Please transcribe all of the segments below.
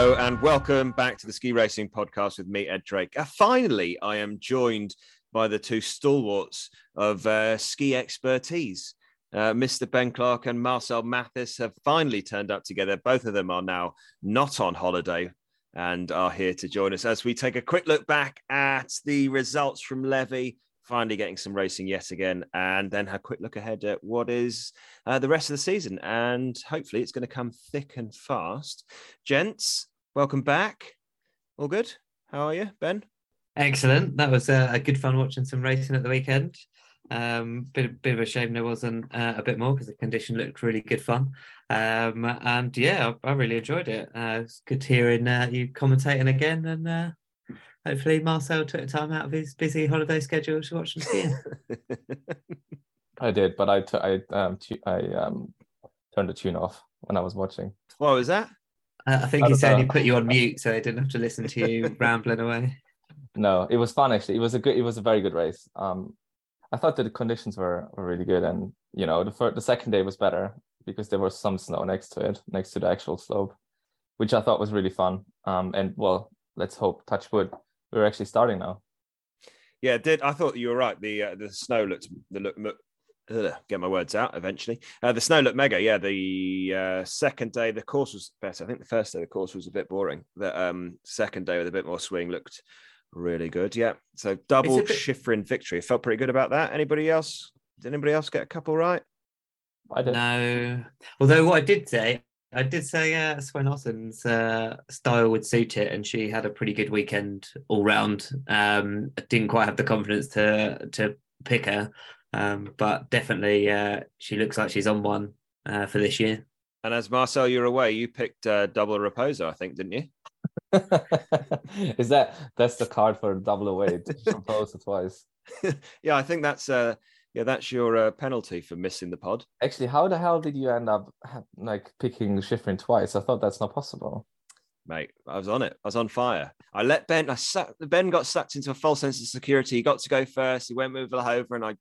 And welcome back to the Ski Racing Podcast with me, Ed Drake. Uh, finally, I am joined by the two stalwarts of uh, ski expertise. Uh, Mr. Ben Clark and Marcel Mathis have finally turned up together. Both of them are now not on holiday and are here to join us as we take a quick look back at the results from Levi, finally getting some racing yet again, and then a quick look ahead at what is uh, the rest of the season. And hopefully it's going to come thick and fast. Gents, welcome back. All good? How are you, Ben? Excellent. That was uh, a good fun watching some racing at the weekend. Um, bit bit of a shame there wasn't uh, a bit more because the condition looked really good fun. Um, and yeah, I, I really enjoyed it. Uh, it's good hearing uh, you commentating again, and uh, hopefully Marcel took time out of his busy holiday schedule to watch some skiing. I did, but I, t- I, um, t- I um, turned the tune off when I was watching. What was that? I think he said he put you on mute so I didn't have to listen to you rambling away. No, it was fun actually. It was a good. It was a very good race. Um, I thought that the conditions were, were really good, and you know, the first, the second day was better because there was some snow next to it, next to the actual slope, which I thought was really fun. Um, and well, let's hope, touch wood, we're actually starting now. Yeah, did I thought you were right. The uh, the snow looked the look. Ugh, get my words out eventually. Uh, the snow looked mega. Yeah, the uh, second day the course was better. I think the first day the course was a bit boring. The um, second day with a bit more swing looked really good. Yeah, so double bit- Shiffrin victory. Felt pretty good about that. Anybody else? Did anybody else get a couple right? I don't know. although what I did say, I did say uh, Swen Otten's uh, style would suit it, and she had a pretty good weekend all round. Um, I didn't quite have the confidence to to pick her, um, but definitely uh, she looks like she's on one uh, for this year. And as Marcel, you're away. You picked uh, double Raposo, I think, didn't you? Is that that's the card for double away? Propose twice. yeah, I think that's uh, yeah, that's your uh, penalty for missing the pod. Actually, how the hell did you end up like picking Shiffrin twice? I thought that's not possible. Mate. I was on it. I was on fire. I let Ben. I sat. Ben got sucked into a false sense of security. He got to go first. He went with Vlhova, and I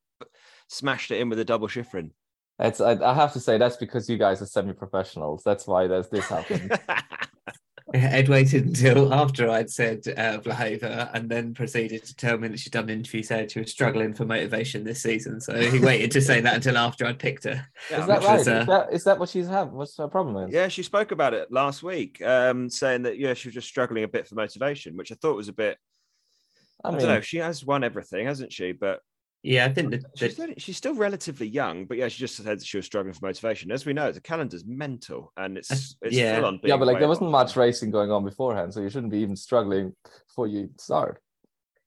smashed it in with a double Shiffrin. It's I, I have to say that's because you guys are semi-professionals. That's why there's this happened. Ed waited until after I'd said uh, Vlhova and then proceeded to tell me that she'd done an interview saying she was struggling for motivation this season. So he waited to say that until after I'd picked her. Yeah, is that right? was, uh, is, that, is that what she's have? What's her problem is? yeah, she spoke about it last week, um, saying that yeah, she was just struggling a bit for motivation, which I thought was a bit. I, I mean, don't know. She has won everything, hasn't she? But Yeah, I think that, she's, still, she's still relatively young. But yeah, she just said she was struggling for motivation. As we know, the calendar's mental, and it's it's yeah. full on. yeah, but like way there wasn't much racing going on beforehand, so you shouldn't be even struggling before you start.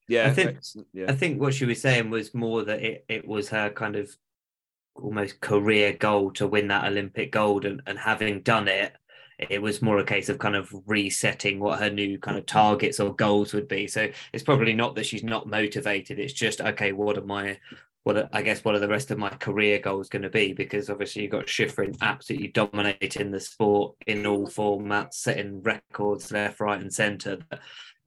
Yeah, I think- yeah. I think what she was saying was more that it, it was her kind of almost career goal to win that Olympic gold and, and having done it, it was more a case of kind of resetting what her new kind of targets or goals would be. So it's probably not that she's not motivated. It's just okay, what are my what are, I guess what are the rest of my career goals going to be? Because obviously you've got Shiffrin absolutely dominating the sport in all formats, setting records left, right, and centre.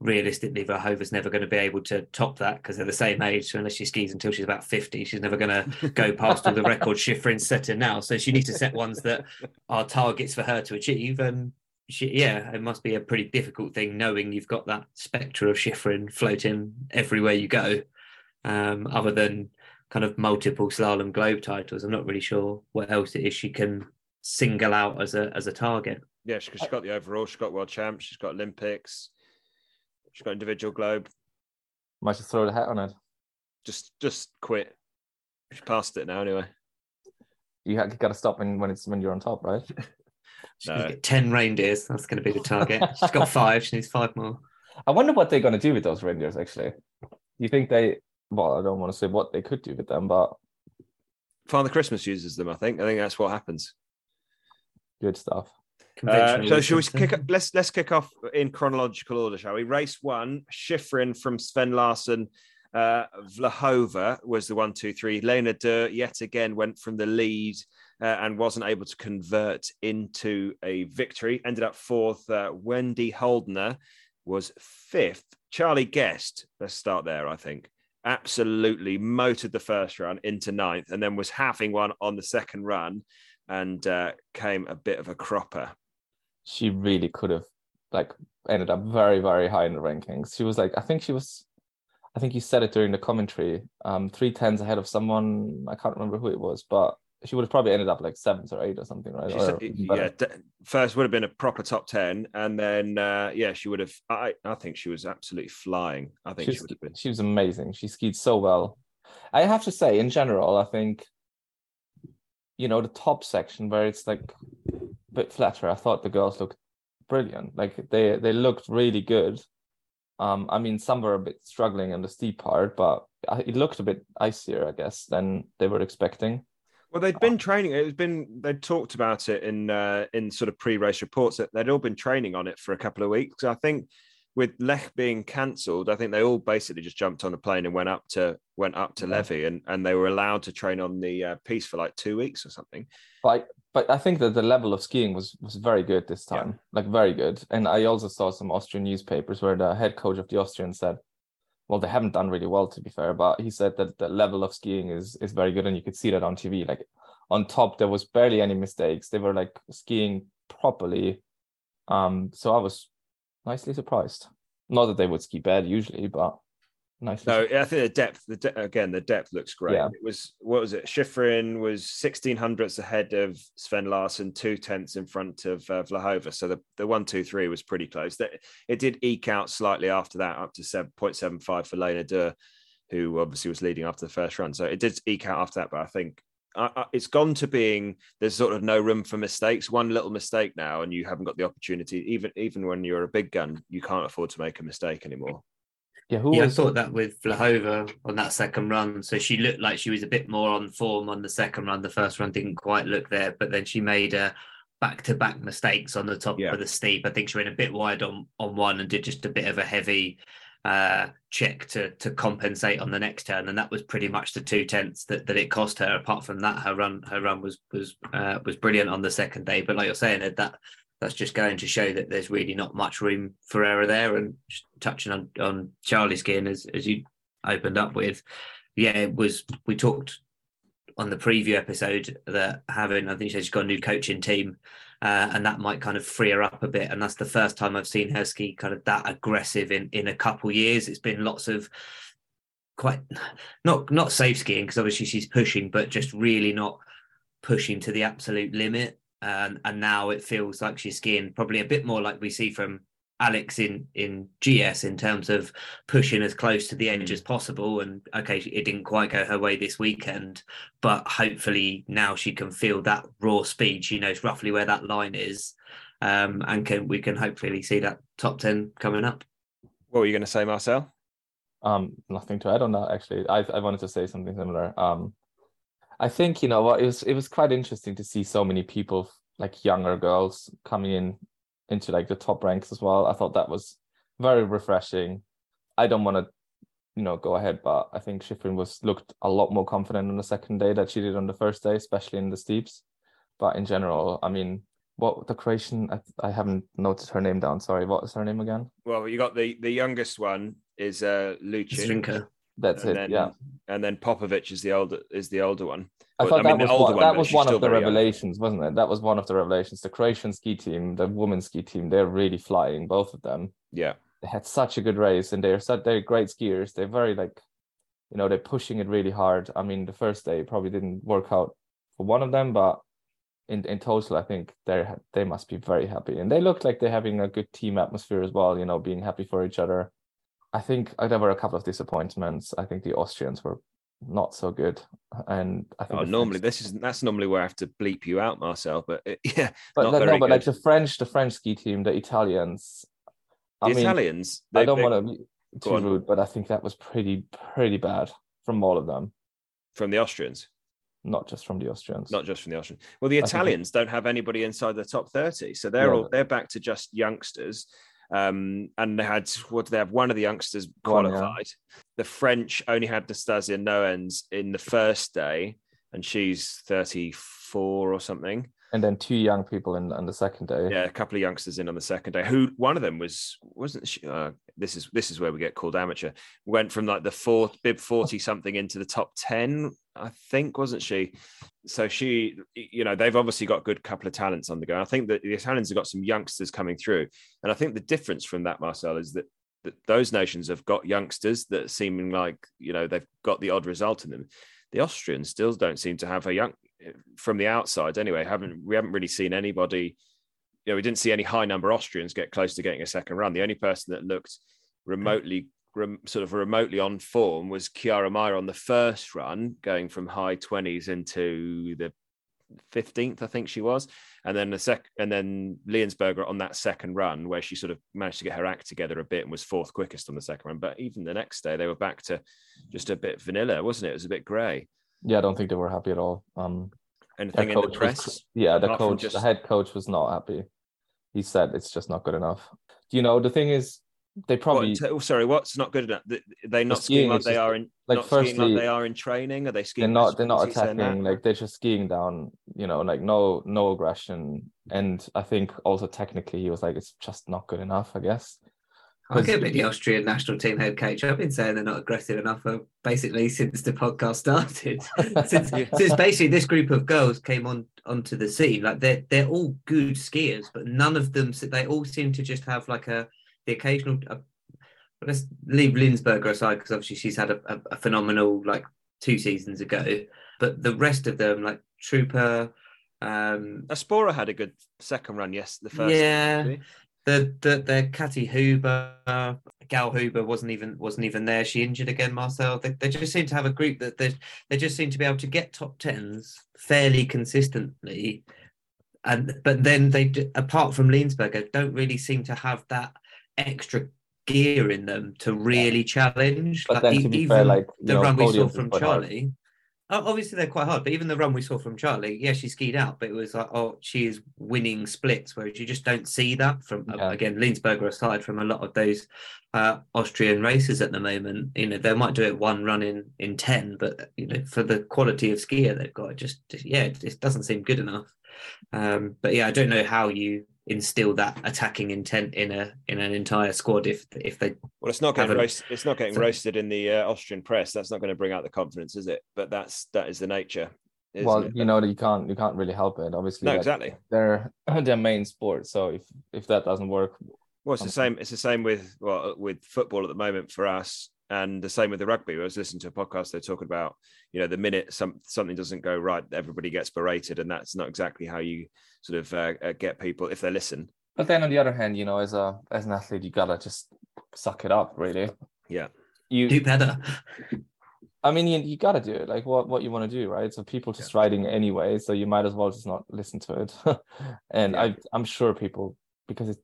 Realistically, Verhoeven's never going to be able to top that because they're the same age. So unless she skis until she's about 50, she's never going to go past all the records Shiffrin's setting now. So she needs to set ones that are targets for her to achieve. And she, yeah, it must be a pretty difficult thing knowing you've got that spectre of Shiffrin floating everywhere you go. Um, other than kind of multiple slalom globe titles, I'm not really sure what else it is she can single out as a as a target. Yeah, because she's got the overall, she's got world champs, she's got Olympics, she's got individual globe. Might just throw the hat on it. Just just quit. She's past it now anyway. You, ha- you got to stop when, when it's when you're on top, right? She's going No. to get 10 reindeers. That's going to be the target. She's got five. She needs five more. I wonder what they're going to do with those reindeers. Actually, you think they? Well, I don't want to say what they could do with them, but Father Christmas uses them, I think. I think that's what happens. good stuff. Uh, so shall we kick let's let's kick off in chronological order, shall we? Race one, Shiffrin from Swenn Larsson. Uh, Vlhova was the one, two, three. Lena Dürr yet again went from the lead uh, and wasn't able to convert into a victory. Ended up fourth. Uh, Wendy Holdner was fifth. Charlie Guest, let's start there, I think. Absolutely motored the first run into ninth and then was having one on the second run and uh, came a bit of a cropper. She really could have like ended up very very high in the rankings. She was like I think she was I think you said it during the commentary. Um, three tens ahead of someone. I can't remember who it was, but she would have probably ended up like seventh or eighth or something, right? Or yeah, first would have been a proper top ten, and then uh, yeah, she would have. I I think she was absolutely flying. I think she, she would have been. She was amazing. She skied so well. I have to say, in general, I think you know the top section where it's like a bit flatter. I thought the girls looked brilliant. Like they they looked really good. Um, I mean, some were a bit struggling in the steep part, but it looked a bit icier, I guess, than they were expecting. Well, they'd been training. It's been they'd talked about it in uh, in sort of pre-race reports that they'd all been training on it for a couple of weeks. I think with Lech being cancelled, I think they all basically just jumped on a plane and went up to went up to yeah. Levi, and, and they were allowed to train on the uh, piece for like two weeks or something. But but I think that the level of skiing was was very good this time, yeah. like very good. And I also saw some Austrian newspapers where the head coach of the Austrian said, "Well, they haven't done really well to be fair, but he said that the level of skiing is is very good, and you could see that on TV. Like on top, there was barely any mistakes. They were like skiing properly. Um, so I was nicely surprised. Not that they would ski bad usually, but nicely. No, I think the depth, the de- again, the depth looks great. Yeah. It was what was it? Shiffrin was sixteen hundredths ahead of Swenn Larsson, two tenths in front of uh, Vlhova. So the, the one, two, three was pretty close. That it did eke out slightly after that, up to seven point seven five for Lena Dürr, who obviously was leading after the first run. So it did eke out after that, but I think it's gone to being there's sort of no room for mistakes. One little mistake now, and you haven't got the opportunity. Even even when you're a big gun, you can't afford to make a mistake anymore. Yeah, who yeah, I thought that with Vlhova on that second run. So she looked like she was a bit more on form on the second run. The first run didn't quite look there, but then she made a back-to-back mistakes on the top yeah. of the steep. I think she went a bit wide on on one and did just a bit of a heavy uh, check to to compensate on the next turn, and that was pretty much the two tenths that, that it cost her. Apart from that, her run her run was was uh, was brilliant on the second day. But like you're saying, Ed, that that's just going to show that there's really not much room for error there. And touching on on Charlie's skin as as you opened up with, yeah, it was. We talked on the preview episode that having I think she's got a new coaching team uh, and that might kind of free her up a bit. And that's the first time I've seen her ski kind of that aggressive in in a couple years. It's been lots of quite not not safe skiing because obviously she's pushing, but just really not pushing to the absolute limit. And and now it feels like she's skiing probably a bit more like we see from Alex in in GS in terms of pushing as close to the edge as possible. And okay, it didn't quite go her way this weekend, but hopefully now she can feel that raw speed. She knows roughly where that line is, um, and can we can hopefully see that top ten coming up. What were you going to say, Marcel? Um, nothing to add on that. Actually, I I wanted to say something similar. Um, I think you know what it was. It was quite interesting to see so many people like younger girls coming in into like the top ranks as well. I thought that was very refreshing. I don't want to, you know, go ahead, but I think Shiffrin was looked a lot more confident on the second day that she did on the first day, especially in the steeps. But in general, I mean, what the Croatian? I, I haven't noted her name down. Sorry, what is her name again? Well, you got the the youngest one is uh Ljutić. That's and it. Then, yeah. And then Popovic is the older is the older one. I thought I mean, that was one, one, that was one of the revelations, young. wasn't it? That was one of the revelations. The Croatian ski team, the women's ski team, they're really flying, both of them. Yeah. They had such a good race and they're such they're great skiers. They're very like, you know, they're pushing it really hard. I mean, the first day probably didn't work out for one of them, but in in total, I think they're they must be very happy. And they look like they're having a good team atmosphere as well, you know, being happy for each other. I think oh, there were a couple of disappointments. I think the Austrians were not so good, and I think oh, normally French... this is that's normally where I have to bleep you out, Marcel. But it, yeah, but no, no but like the French, the French ski team, the Italians. The I mean, Italians. They, I don't want to be too rude, but I think that was pretty pretty bad from all of them. From the Austrians not just from the Austrians. Not just from the Austrians. Well, the Italians don't have anybody inside the top thirty, so they're yeah. all they're back to just youngsters. Um, and they had what they have? One of the youngsters qualified. The French only had Nastasia Noens in the first day, and she's 34 or something. And then two young people in on the second day. Yeah, a couple of youngsters in on the second day. Who one of them was wasn't she? Uh, this is this is where we get called amateur. Went from like the fourth bib 40 something into the top 10 I think, wasn't she? So she, you know, they've obviously got a good couple of talents on the go. I think that the Italians have got some youngsters coming through, and I think the difference from that, Marcel, is that that those nations have got youngsters that seeming like you know they've got the odd result in them. The Austrians still don't seem to have a young from the outside anyway. Haven't we haven't really seen anybody. You know, we didn't see any high number Austrians get close to getting a second run. The only person that looked remotely rem, sort of remotely on form was Chiara Mair on the first run, going from high 20s into the 15th, I think she was. And then the sec and then Liensberger on that second run, where she sort of managed to get her act together a bit and was fourth quickest on the second run. But even the next day, they were back to just a bit vanilla, wasn't it? It was a bit grey. Yeah, I don't think they were happy at all. Um, Anything in the press? Was, yeah, the coach, just... the head coach was not happy. He said it's just not good enough. Do You know, the thing is, they probably. What, oh, sorry, what's not good enough? They not skiing, skiing like they are in like not firstly, skiing like they are in training. Are they skiing? They're not. They're not attacking. Like they're just skiing down. You know, like no no aggression. And I think also technically he was like it's just not good enough. I guess. I get the Austrian national team head coach. I've been saying they're not aggressive enough for basically since the podcast started. since, since basically this group of girls came on onto the scene, like they're they're all good skiers, but none of them. They all seem to just have like a the occasional. Uh, let's leave Liensberger aside because obviously she's had a, a, a, phenomenal like two seasons ago, but the rest of them like Truppe. Um, Aspora had a good second run. Yes, the first. Yeah. The the the Kathi Huber, Gallhuber wasn't even wasn't even there. She injured again, Marcel. They, they just seem to have a group that they they just seem to be able to get top tens fairly consistently, and but then they apart from Liensberger don't really seem to have that extra gear in them to really challenge. But like, then, to be even fair, like the know, run we saw from Charlie. Hard. Obviously, they're quite hard, but even the run we saw from Charlie, yeah, she skied out, but it was like, oh, she is winning splits, whereas you just don't see that from yeah. again Liensberger aside from a lot of those uh, Austrian races at the moment. You know, they might do it one run in in ten, but you know, for the quality of skier they've got, it just, just yeah, it, it doesn't seem good enough. Um, but yeah, I don't know how you instill that attacking intent in a in an entire squad if if they well it's not getting roasted, it's not getting roasted in the uh, Austrian press. That's not going to bring out the confidence is it? But that's that is the nature well it? you know you can't you can't really help it. Obviously no exactly. they're their main sport so if if that doesn't work well it's the same it's the same with well with football at the moment for us and the same with the rugby. I was listening to a podcast. They're talking about, you know, the minute some something doesn't go right, everybody gets berated, and that's not exactly how you sort of uh, uh, get people if they listen. But then on the other hand, you know, as a as an athlete, you gotta just suck it up, really. Yeah, you do better. I mean, you, you gotta do it. Like what what you want to do, right? So people just yeah. writing anyway, so you might as well just not listen to it. and yeah. I I'm sure people because it,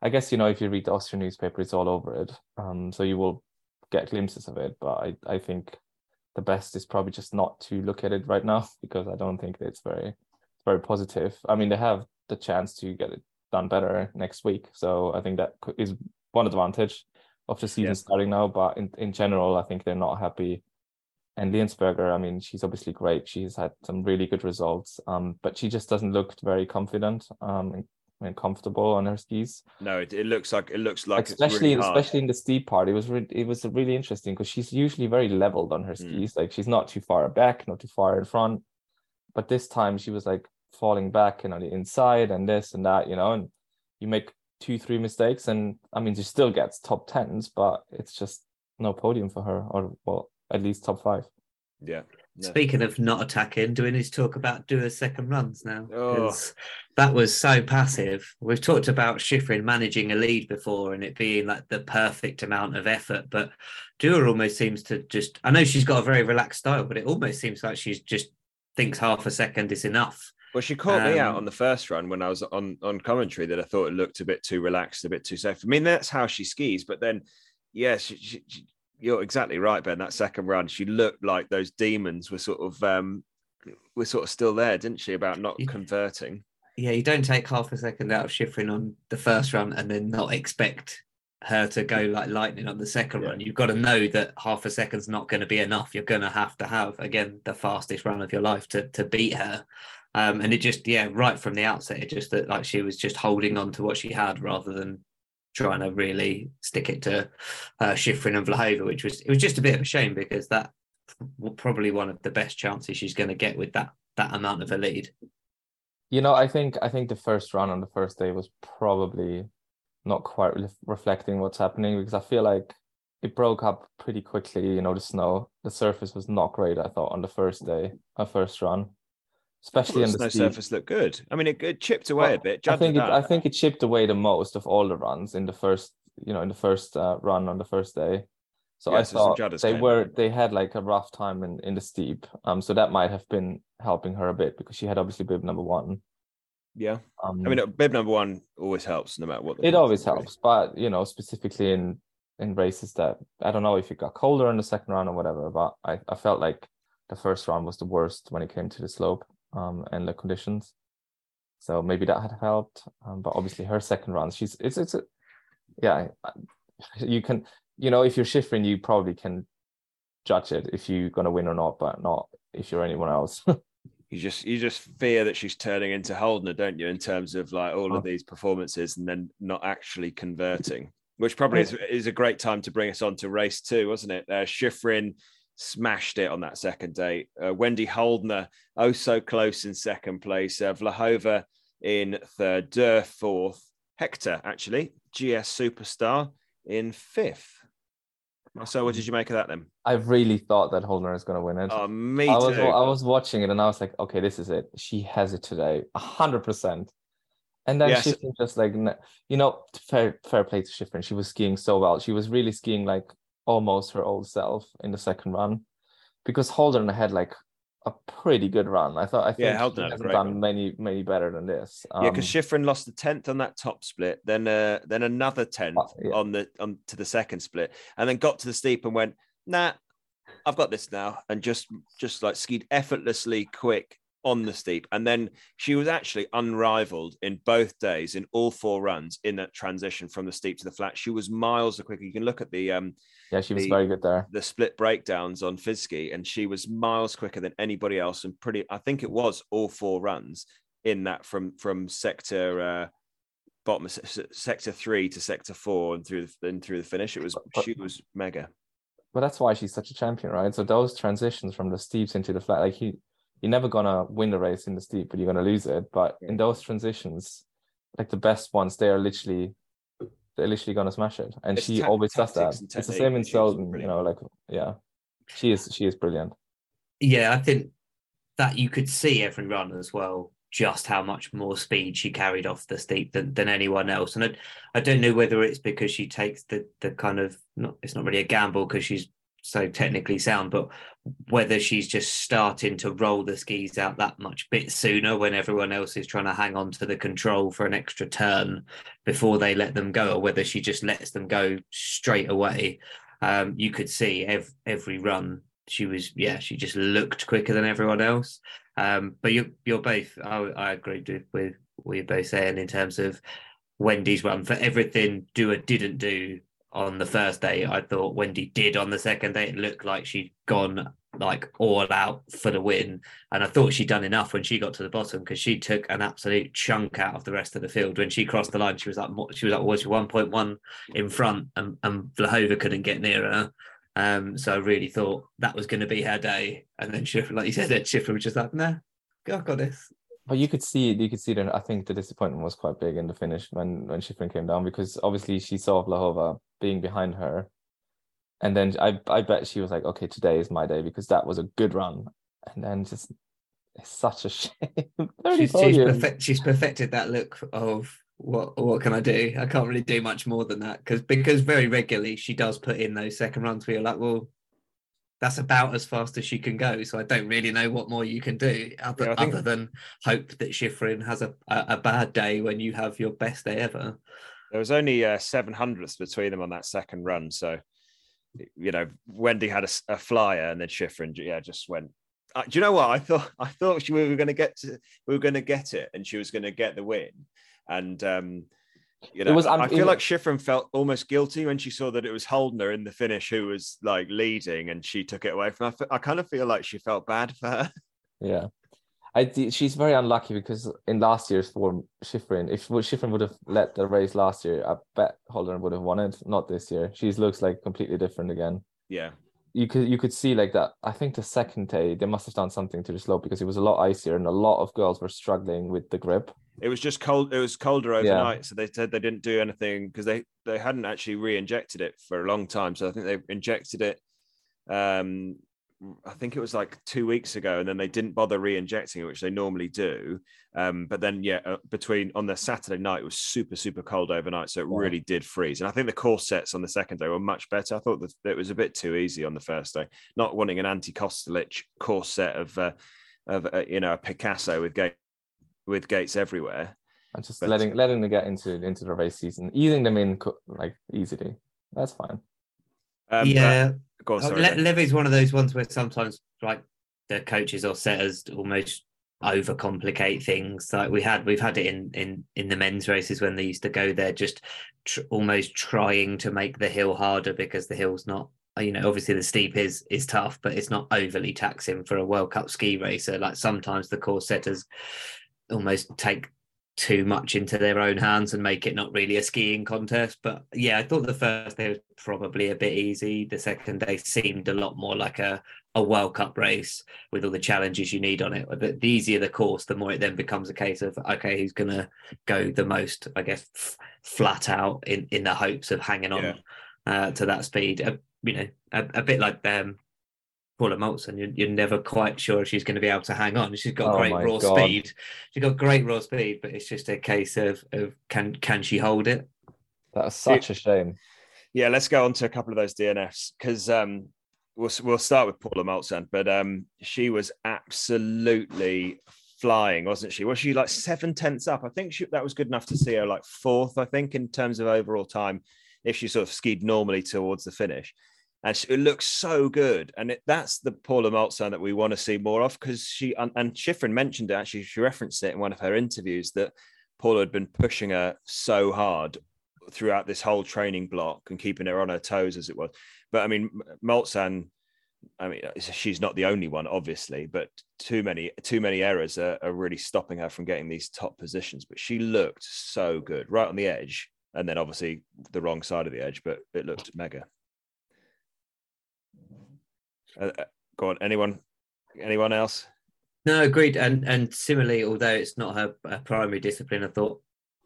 I guess you know if you read the Austrian newspaper, it's all over it. Um, so you will get glimpses of it. But I, I think the best is probably just not to look at it right now because I don't think it's very very positive. I mean, they have the chance to get it done better next week, so I think that is one advantage of the season yeah. starting now. But in, in general, I think they're not happy. And Liensberger, I mean, she's obviously great. She's had some really good results, um, but she just doesn't look very confident. Um, and comfortable on her skis. No, it, it looks like it looks like especially really especially in the steep part. It was re- it was really interesting because she's usually very leveled on her hmm. skis. Mm. Like she's not too far back, not too far in front. But this time she was like falling back and on the inside and this and that, you know, and you make two, three mistakes, and I mean she still gets top tens, but it's just no podium for her, or well, at least top five. Yeah. Speaking of not attacking, do we need to talk about Dürr second runs now? Oh. That was so passive. We've talked about Shiffrin managing a lead before and it being like the perfect amount of effort, but Dürr almost seems to just. I know she's got a very relaxed style, but it almost seems like she's just thinks half a second is enough. Well, she caught um, me out um, on the first run when I was on on commentary that I thought it looked a bit too relaxed, a bit too safe. I mean, that's how she skis, but then, yes, yeah, she, she, you're exactly right, Ben. That second run, she looked like those demons were sort of um, were sort of still there, didn't she? About not converting. Yeah, you don't take half a second out of Shiffrin on the first run and then not expect her to go like lightning on the second yeah. run. You've got to know that half a second's not going to be enough. You're going to have to have again the fastest run of your life to to beat her. Um, and it just yeah, right from the outset, it just that like she was just holding on to what she had rather than trying to really stick it to uh, Shiffrin and Vlhova, which was it was just a bit of a shame because that probably one of the best chances she's going to get with that that amount of a lead. You know, I think I think the first run on the first day was probably not quite re- reflecting what's happening because I feel like it broke up pretty quickly. You know, the snow, the surface was not great. I thought on the first day, a first run, especially in the snow steep. surface looked good. I mean, it, it chipped away Well, a bit. I think it. I think it chipped away the most of all the runs in the first, you know, in the first uh, run on the first day. So Yeah, I so thought they came were they had like a rough time in in the steep. Um, so that might have been helping her a bit because she had obviously bib number one. yeah. Um, I mean, bib number one always helps, no matter what. the it always helps, but you know, specifically in in races that I don't know if it got colder in the second round or whatever, but I I felt like the first round was the worst when it came to the slope um and the conditions. So maybe that had helped. Um, but obviously her second round, she's it's it's a, yeah, you can you know if you're Shiffrin, you probably can judge it if you're gonna win or not, but not if you're anyone else. You just you just fear that she's turning into Holdner, don't you? In terms of like all Oh. of these performances and then not actually converting, which probably is, is a great time to bring us on to race two, wasn't it? Uh, Shiffrin smashed it on that second day. Uh, Wendy Holdner, oh so close in second place. Uh, Vlhova in third, Durr fourth. Hector actually, GS superstar in fifth. So what did you make of that then? I really thought that Holdner is gonna win it. Oh, me I was too. I was watching it and I was like, okay, this is it. She has it today, a hundred percent. And then Yes. Just like, you know, fair fair play to Shiffrin. She was skiing so well. She was really skiing like almost her old self in the second run, because Holdner had like a pretty good run. I thought I think Yeah, Holdner hasn't done run. many many better than this. Yeah, because Um, Shiffrin lost the tenth on that top split, then uh, then another tenth Uh, yeah. on the on to the second split, and then got to the steep and went, nah, I've got this now, and just just like skied effortlessly quick on the steep, and then she was actually unrivaled in both days in all four runs in that transition from the steep to the flat. She was miles the quicker. You can look at the um yeah, she was the- very good there. the split breakdowns on Fizki, and she was miles quicker than anybody else, and pretty. I think it was all four runs in that from from sector uh, bottom of se- se- sector three to sector four and through the and through the finish. It was But- she was mega. but that's why she's such a champion, right? So those transitions from the steeps into the flat, like he, you're never gonna win the race in the steep, but you're gonna lose it. But in those transitions, like the best ones, they are literally, they're literally gonna smash it, and It's she ta- always does that. It's the same in and she's Sölden, you know, like yeah, she is she is brilliant. Yeah, I think that you could see every run as well, just how much more speed she carried off the steep than, than anyone else. And I, I don't know whether it's because she takes the the kind of not it's not really a gamble because she's so technically sound, but whether she's just starting to roll the skis out that much bit sooner when everyone else is trying to hang on to the control for an extra turn before they let them go, or whether she just lets them go straight away. Um, you could see ev- every run she was yeah she just looked quicker than everyone else um but you you're both i, I agreed with with what you're both saying in terms of wendy's run for everything Dürr didn't do on the first day i thought wendy did on the second day it looked like she'd gone like all out for the win. And i thought she'd done enough when she got to the bottom because she took an absolute chunk out of the rest of the field. When she crossed the line she was like she was like was she 1.1 in front? And, and Vlhova couldn't get near her. Um, so I really thought that was going to be her day, and then Schiffer, like you said, Schiffer was just like, "Nah, I've got this." But you could see you could see that I think the disappointment was quite big in the finish when when Shiffrin came down because obviously she saw Vlhova being behind her, and then I I bet she was like, okay, today is my day because that was a good run, and then just it's such a shame. She's, she's, perfect, she's perfected that look of what what can I do? I can't really do much more than that because because very regularly she does put in those second runs where you're like, well, that's about as fast as she can go. So I don't really know what more you can do other, Yeah, other than hope that Shiffrin has a, a, a bad day when you have your best day ever. There was only uh, seven hundredths between them on that second run, so you know Wendy had a flyer, and then Shiffrin, yeah, just went. Uh, do you know what I thought? I thought she, we were going to get to, we were going to get it, and she was going to get the win. And um, you know, was un- I feel like Shiffrin felt almost guilty when she saw that it was Holdner in the finish who was like leading, and she took it away from. her. I, kind of feel like she felt bad for her. Yeah. I she's very unlucky because in last year's form, Shiffrin, if Shiffrin would have led the race last year, I bet Holdner would have won it. Not this year. She looks like completely different again. Yeah, you could you could see like that. I think the second day they must have done something to the slope because it was a lot icier and a lot of girls were struggling with the grip. It was just cold. It was colder overnight, yeah. so they said they didn't do anything because they they hadn't actually re-injected it for a long time. So I think they injected it um, I think it was like two weeks ago, and then they didn't bother re-injecting it, which they normally do. Um, but then, yeah, uh, between on the Saturday night, it was super, super cold overnight, so it yeah. really did freeze. And I think the course sets on the second day were much better. I thought that it was a bit too easy on the first day. Not wanting an Ante Kostelic course set of, uh, of uh, you know, a Picasso with with gates everywhere, and just but, letting letting them get into into the race season, easing them in like easily. That's fine. Um, yeah. Go on, sorry, Le- Levi's one of those ones where sometimes like the coaches or setters almost overcomplicate things like we had we've had it in in in the men's races when they used to go there just tr- almost trying to make the hill harder because the hill's not you know obviously the steep is is tough but it's not overly taxing for a world cup ski racer like sometimes the course setters almost take too much into their own hands and make it not really a skiing contest. But yeah, I thought the first day was probably a bit easy. The second day seemed a lot more like a, a World Cup race with all the challenges you need on it. But the easier the course, the more it then becomes a case of okay, who's going to go the most, I guess, f- flat out in in the hopes of hanging on yeah. uh, to that speed. Uh, you know, a, a bit like um, Paula Moltzan, you're, you're never quite sure she's going to be able to hang on. She's got oh great raw God. speed. She's got great raw speed, but it's just a case of, of can can she hold it? That's such a shame. Yeah, let's go on to a couple of those DNFs because um, we'll we'll start with Paula Moltzan, but um, she was absolutely flying, wasn't she? Was she like seven tenths up? I think she, that was good enough to see her like fourth. I think in terms of overall time, if she sort of skied normally towards the finish and she, it looks so good. And it, that's the Paula Moltzan that we want to see more of because she and, and Shiffrin mentioned it actually. She referenced it in one of her interviews that Paula had been pushing her so hard throughout this whole training block and keeping her on her toes as it was. But I mean, Moltzan, I mean, uh, she's not the only one, obviously, but too many too many errors are, are really stopping her from getting these top positions. But she looked so good, right on the edge, and then obviously the wrong side of the edge, but it looked mega. Uh, uh, go on, anyone? Anyone else? No, agreed. And and similarly, although it's not her, her primary discipline, I thought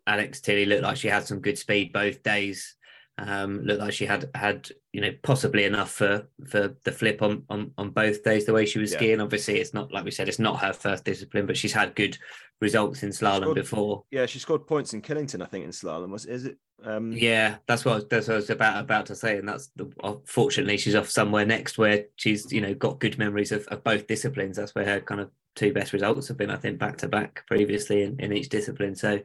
Alex Tilley looked like she had some good speed both days. Um, looked like she had had you know possibly enough for for the flip on on, on both days the way she was yeah. skiing. Obviously, it's not like we said, it's not her first discipline, but she's had good results in slalom scored, before. Yeah, she scored points in Killington, I think, in slalom. Was is it? Um... Yeah, that's what that's what I was about about to say, and that's the, fortunately she's off somewhere next where she's you know got good memories of, of both disciplines. That's where her kind of two best results have been, I think, back to back previously in, in each discipline. So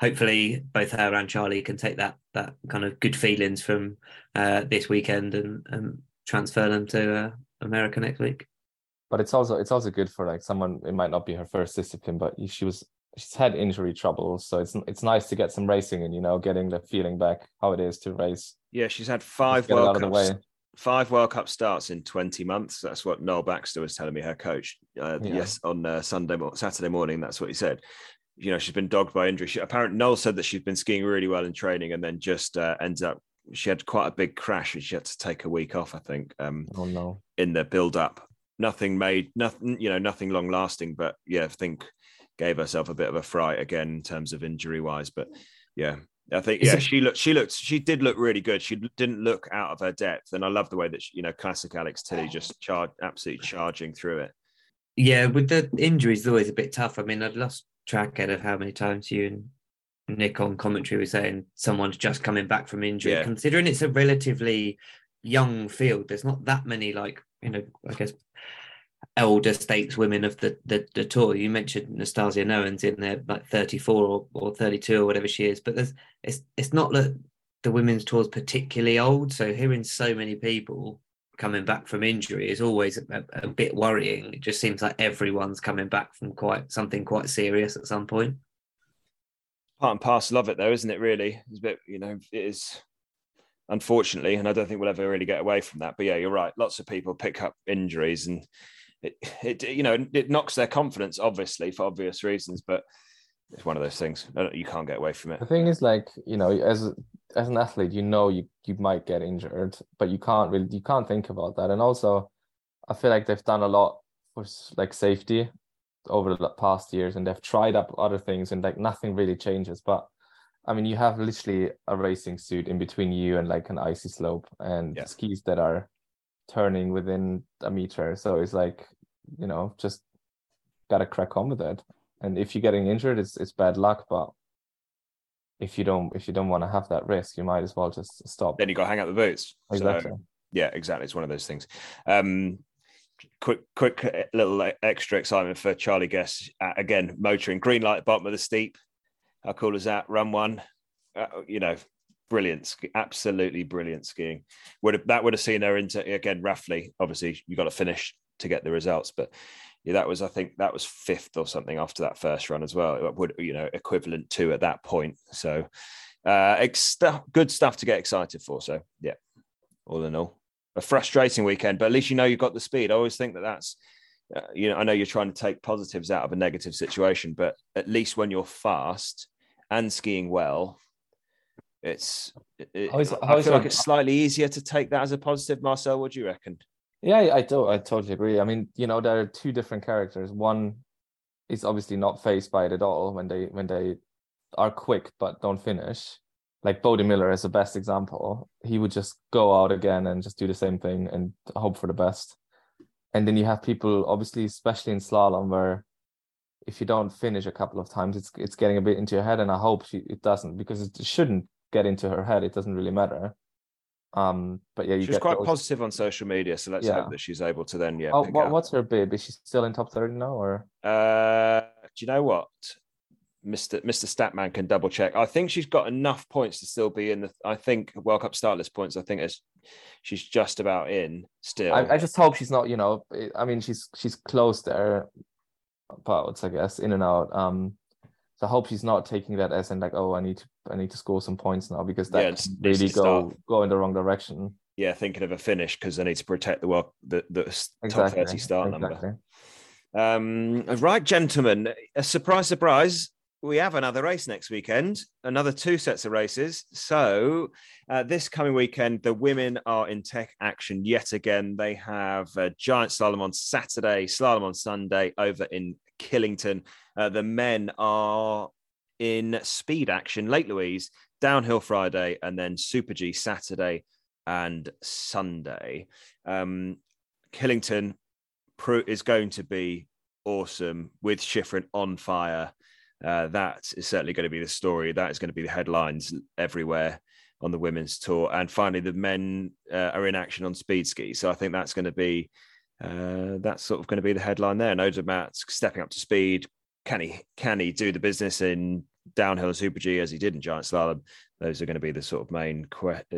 hopefully both her and Charlie can take that that kind of good feelings from uh, this weekend and, and transfer them to uh, America next week. But it's also it's also good for like someone it might not be her first discipline, but she was she's had injury troubles, so it's it's nice to get some racing and you know getting the feeling back how it is to race. Yeah, she's had five World Cups, five World Cup starts in twenty months. That's what Noel Baxter was telling me, her coach. Uh, yeah. Yes, on uh, Sunday Saturday morning, that's what he said you know she's been dogged by injury. She, apparently, Noel said that she's been skiing really well in training, and then just uh, ends up she had quite a big crash, and she had to take a week off. I think. Um, oh no! In the build up, nothing made nothing, you know, nothing long lasting, but yeah, I think gave herself a bit of a fright again in terms of injury wise. But yeah, I think yeah, she looked she looked she did look really good. She didn't look out of her depth, and I love the way that she, you know classic Alex Tilley just charged absolutely charging through it. Yeah, with the injuries, always a bit tough. I mean, I'd lost track of how many times you and Nick on commentary were saying someone's just coming back from injury. Yeah. Considering it's a relatively young field, there's not that many like you know, I guess elder stateswomen of the, the, the tour. You mentioned Nastasia Noens in there, like 34 or, or 32 or whatever she is, but there's it's it's not that the women's tour is particularly old. So hearing so many people coming back from injury is always a, a, bit worrying. It just seems like everyone's coming back from quite something quite serious at some point. Part and parcel of it, though, isn't it? Really, it's a bit, you know, it is unfortunately, and I don't think we'll ever really get away from that. But yeah, you're right. Lots of people pick up injuries, and it, it you know, it knocks their confidence, obviously, for obvious reasons. But it's one of those things. You can't get away from it. The thing is, like you know, as as an athlete, you know you you might get injured, but you can't really you can't think about that. And also, I feel like they've done a lot for like safety over the past years, and they've tried up other things, and like nothing really changes. But I mean, you have literally a racing suit in between you and like an icy slope, and Yeah. skis that are turning within a meter. So it's like you know, just gotta crack on with it. And if you're getting injured, it's it's bad luck, but if you don't if you don't want to have that risk, you might as well just stop. Then you got to hang out the boots. So, yeah, exactly. It's one of those things. Um, quick, quick uh, little uh, extra excitement for Charlie Guest Uh, again, motoring green light at bottom of the steep. How cool is that? Run one. Uh, you know, brilliant, ski- absolutely brilliant skiing. Would have that would have seen her into again roughly. Obviously, you got to finish to get the results, but yeah, that was I think that was fifth or something after that first run as well. It would you know equivalent to at that point. So, uh, ex- good stuff to get excited for. So yeah, all in all, a frustrating weekend, but at least you know you've got the speed. I always think that that's, uh, you know, I know you're trying to take positives out of a negative situation, but at least when you're fast and skiing well, it's. It, How is- I is feel like your- it's slightly easier to take that as a positive. Marcel, what do you reckon? Yeah, I do. I totally agree. I mean, you know, there are two different characters. One is obviously not phased by it at all when they when they are quick but don't finish. Like Bode Miller is the best example. He would just go out again and just do the same thing and hope for the best. And then you have people, obviously, especially in slalom, where if you don't finish a couple of times, it's it's getting a bit into your head. And I hope she, it doesn't because it shouldn't get into her head. It doesn't really matter. Um, but yeah, you She get quite those- positive on social media, so let's Yeah. hope that she's able to then, yeah. Oh, what, what's her bib? Is she still in top thirty now, or? Uh, do you know what? Mr. Mr. Statman can double check. I think she's got enough points to still be in the. I think World Cup start list points. I think it's, she's just about in still. I, I just hope she's not. You know, I- mean, she's she's close there, about I guess in and out. Um, so I hope she's not taking that as in like, oh, I need to I need to score some points now because that Yeah, it's- really go start. go in the wrong direction. yeah, thinking of a finish because they need to protect the world the, the s- top thirty start number. Um, right, gentlemen, a surprise, surprise. We have another race next weekend, another two sets of races. So, uh, this coming weekend, the women are in tech action yet again. They have uh, giant slalom on Saturday, slalom on Sunday over in Killington. Uh, the men are in speed action, Lake Louise, downhill Friday, and then Super G Saturday and Sunday. Um, Killington is going to be awesome with Shiffrin on fire. Uh, that is certainly going to be the story. That is going to be the headlines everywhere on the women's tour. And finally, the men uh, are in action on speed ski. So I think that's going to be uh, that's sort of going to be the headline there. Odermatt stepping up to speed. Can he can he do the business in downhill and super G as he did in giant slalom? Those are going to be the sort of main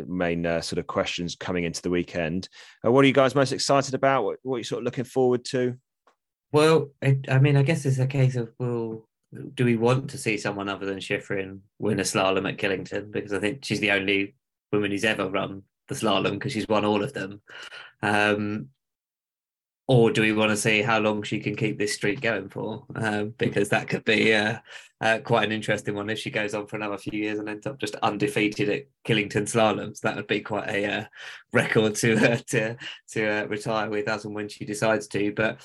main uh, sort of questions coming into the weekend. Uh, what are you guys most excited about? What, what are you sort of looking forward to? Well, I, I mean, I guess it's a case of well, do we want to see someone other than Shiffrin win a slalom at Killington? Because I think she's the only woman who's ever run the slalom because she's won all of them. Um, or do we want to see how long she can keep this streak going for? Um, because that could be uh, uh, quite an interesting one if she goes on for another few years and ends up just undefeated at Killington slaloms. That would be quite a uh, record to uh, to to uh, retire with as and when she decides to. But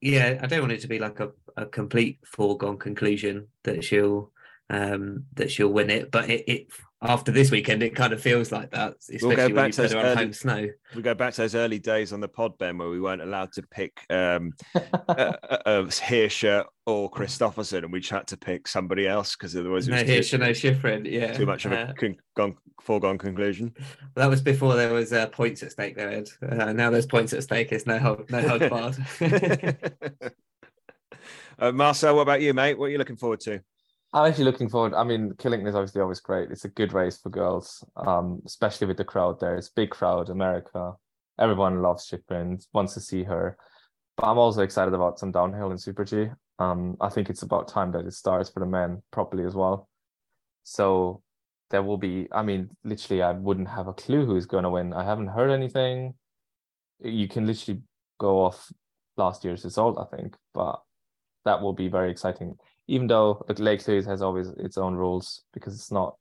yeah, I don't want it to be like a, a complete foregone conclusion that she'll um, that she'll win it. But it, it after this weekend, it kind of feels like that, especially go when back to those early- home snow. We go back to those early days on the pod, Ben, where we weren't allowed to pick um, uh, uh, Hirscher or Kristoffersen, and we had to pick somebody else because otherwise it No was Hirsch too, and no Shiffrin. Yeah, too much of a Uh, con- gone, foregone conclusion. that was before there was uh, points at stake. There, Ed. Uh, now there's points at stake. It's no hold, no hold barred. uh, Marcel, what about you, mate? What are you looking forward to? I'm actually looking forward. I mean, Killington is obviously always great. It's a good race for girls, um, especially with the crowd there. It's big crowd, America. Everyone loves Shiffrin, wants to see her. But I'm also excited about some downhill in Super G. Um, I think it's about time that it starts for the men properly as well. So there will be, I mean, literally, I wouldn't have a clue who's going to win. I haven't heard anything. You can literally go off last year's result, I think. But that will be very exciting. Even though like Lake Louise has always its own rules because it's not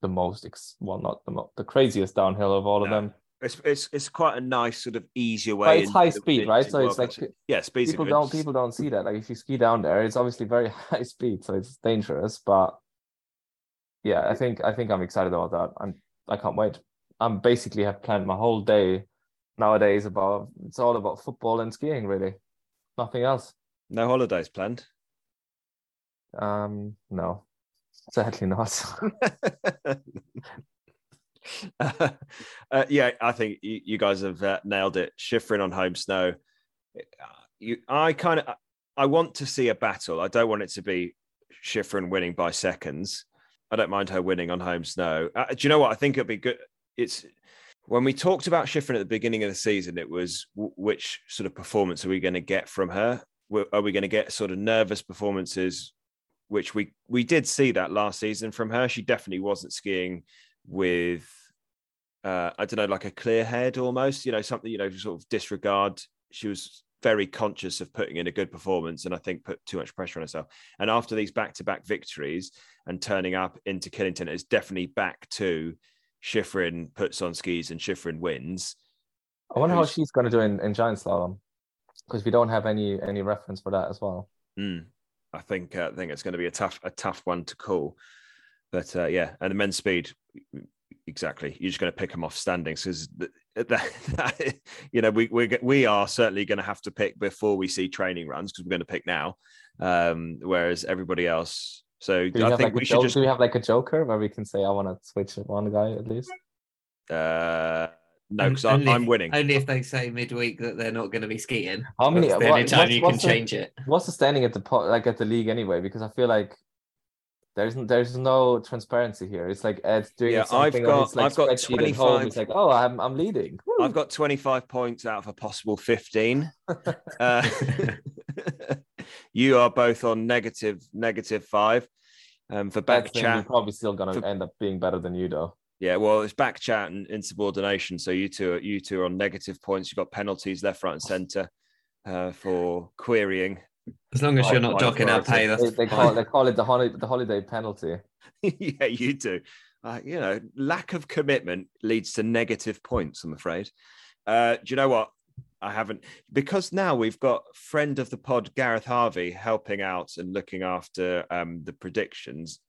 the most ex- well, not the mo- the craziest downhill of all of them. It's, it's it's quite a nice sort of easier way. But it's high speed, right? So it's like yeah, people don't people don't see that. Like if you ski down there, it's obviously very high speed, so it's dangerous. But yeah, I think I think I'm excited about that. I'm I can't wait. I'm basically have planned my whole day nowadays about it's all about football and skiing really. Nothing else. No holidays planned. Um no. Sadly not. uh, yeah, I think you, you guys have uh, nailed it. Shiffrin on home snow. Uh, You, I kind of, I want to see a battle. I don't want it to be Shiffrin winning by seconds. I don't mind her winning on home snow. Uh, do you know what? I think it'd be good. It's when we talked about Shiffrin at the beginning of the season. It was w- which sort of performance are we going to get from her? Are we going to get sort of nervous performances which we we did see that last season from her. She definitely wasn't skiing with uh, I don't know, like a clear head almost, you know, something, you know, sort of disregard. She was very conscious of putting in a good performance and I think put too much pressure on herself. And after these back to back victories and turning up into Killington, it's definitely back to Shiffrin puts on skis and Shiffrin wins. I wonder how she's gonna do in, in giant slalom. Because we don't have any any reference for that as well. Mm. I think uh, I think it's going to be a tough a tough one to call, but uh, yeah, and the men's speed exactly. You're just going to pick them off standings because you know we we we are certainly going to have to pick before we see training runs because we're going to pick now, um, whereas everybody else. So Do I have think like we a should joke, just do we have like a joker where we can say I wanna switch one guy at least? uh, no because I'm, I'm winning. Only if they say midweek that they're not going to be skiing. How many- That's the what- only time what's- you can the- change it. What's the standing at the po- like at the league anyway? Because I feel like there's there's no transparency here. It's like Ed's doing Yeah, I've got- on his like I've got spreadsheet at home. 25 It's like, oh, I'm I'm leading. Woo. I've got 25 points out of a possible 15. Uh, you are both on negative negative five. Um, for back That's then we're chat, probably still gonna For- end up being better than you though. Yeah. Well, it's back chat and insubordination. So you two, are, you two are on negative points. You've got penalties left, right, and centre uh, for querying. As long as you're not Right, docking our pay, that's They, they call they call it the holiday the holiday penalty. yeah, you do. Uh, you know, lack of commitment leads to negative points. I'm afraid. Uh, do you know what? I haven't because now we've got friend of the pod Gareth Harvey helping out and looking after um, the predictions,